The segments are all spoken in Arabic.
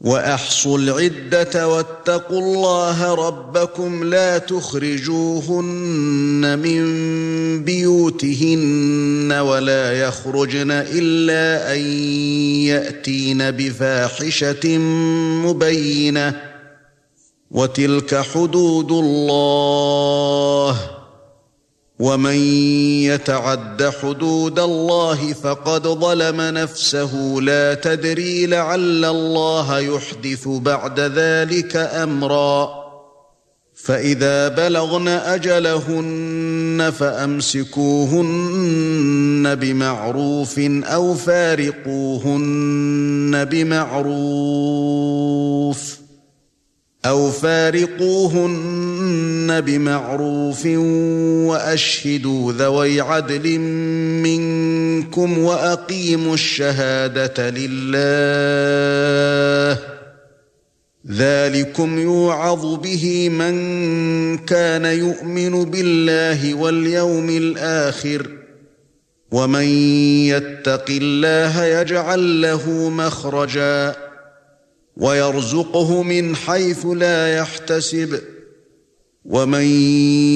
وأحصوا العدة واتقوا الله ربكم لا تخرجوهن من بيوتهن ولا يخرجن إلا أن يأتين بفاحشة مبينة وتلك حدود الله ومن يتعد حدود الله فقد ظلم نفسه. لا تدري لعل الله يحدث بعد ذلك أمرا. فإذا بلغن أجلهن فأمسكوهن بمعروف أو فارقوهن بمعروف. أَوْ فَارِقُوهُنَّ بِمَعْرُوفٍ وَأَشْهِدُوا ذَوَيْ عَدْلٍ مِنكُمْ وَأَقِيمُوا الشَّهَادَةَ لِلَّهِ ذَلِكُمْ يُوعَظُ بِهِ مَن كَانَ يُؤْمِنُ بِاللَّهِ وَالْيَوْمِ الْآخِرِ وَمَن يَتَّقِ اللَّهَ يَجْعَل لَّهُ مَخْرَجًا ويرزقه من حيث لا يحتسب. ومن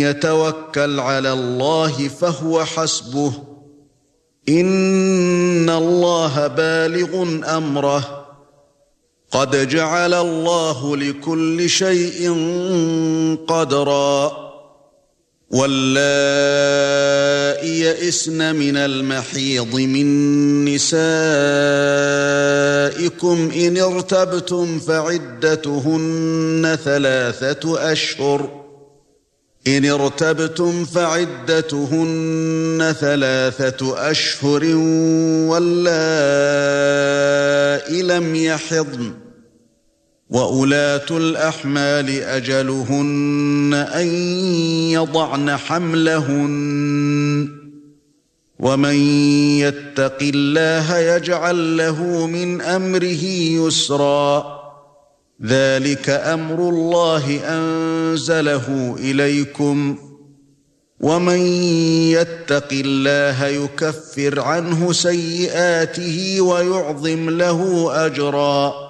يتوكل على الله فهو حسبه. إن الله بالغ أمره. قد جعل الله لكل شيء قدرا. واللائي يئسن من المحيض من نسائكم إن ارتبتم فعدتهن ثلاثة أشهر. إن ارتبتم فعدتهن ثلاثة أشهر واللائي لم يحضن. واولات الاحمال اجلهن ان يضعن حملهن ومن يتق الله يجعل له من امره يسرا ذلك أمر الله انزله اليكم ومن يتق الله يكفر عنه سيئاته ويعظم له اجرا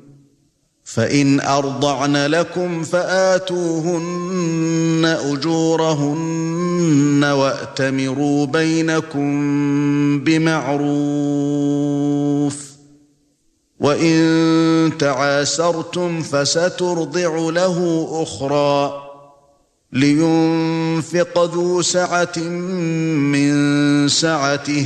فَإِنْ أَرْضَعْنَ لَكُمْ فَآتُوهُنَّ أُجُورَهُنَّ وَأْتَمِرُوا بَيْنَكُمْ بِمَعْرُوفٍ وَإِنْ تَعَاسَرْتُمْ فَسَتُرْضِعُ لَهُ أُخْرَى لِيُنْفِقْ ذُو سَعَةٍ مِنْ سَعَتِهِ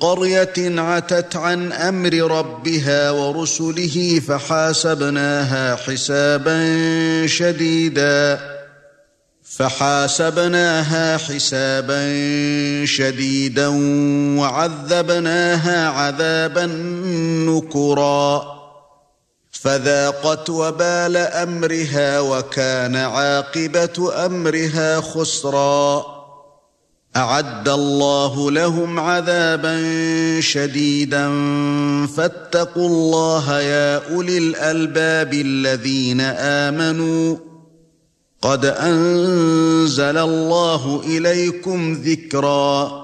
قَرْيَةٍ عَتَتْ عَنْ أَمْرِ رَبِّهَا وَرُسُلِهِ فَحَاسَبْنَاهَا حِسَابًا شَدِيدًا فَحَاسَبْنَاهَا حِسَابًا شَدِيدًا وَعَذَّبْنَاهَا عَذَابًا نُكْرًا. فَذَاقَتْ وَبَالَ أَمْرِهَا وَكَانَ عَاقِبَةُ أَمْرِهَا خُسْرًا. أعد الله لهم عذابا شديدا. فاتقوا الله يا أولي الألباب الذين آمنوا. قد أنزل الله إليكم ذكرا.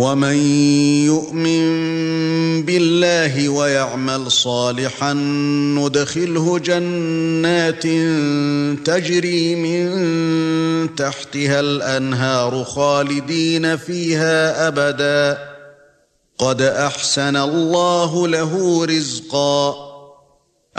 ومن يؤمن بالله ويعمل صالحا ندخله جنات تجري من تحتها الأنهار خالدين فيها أبدا. قد أحسن الله له رزقا.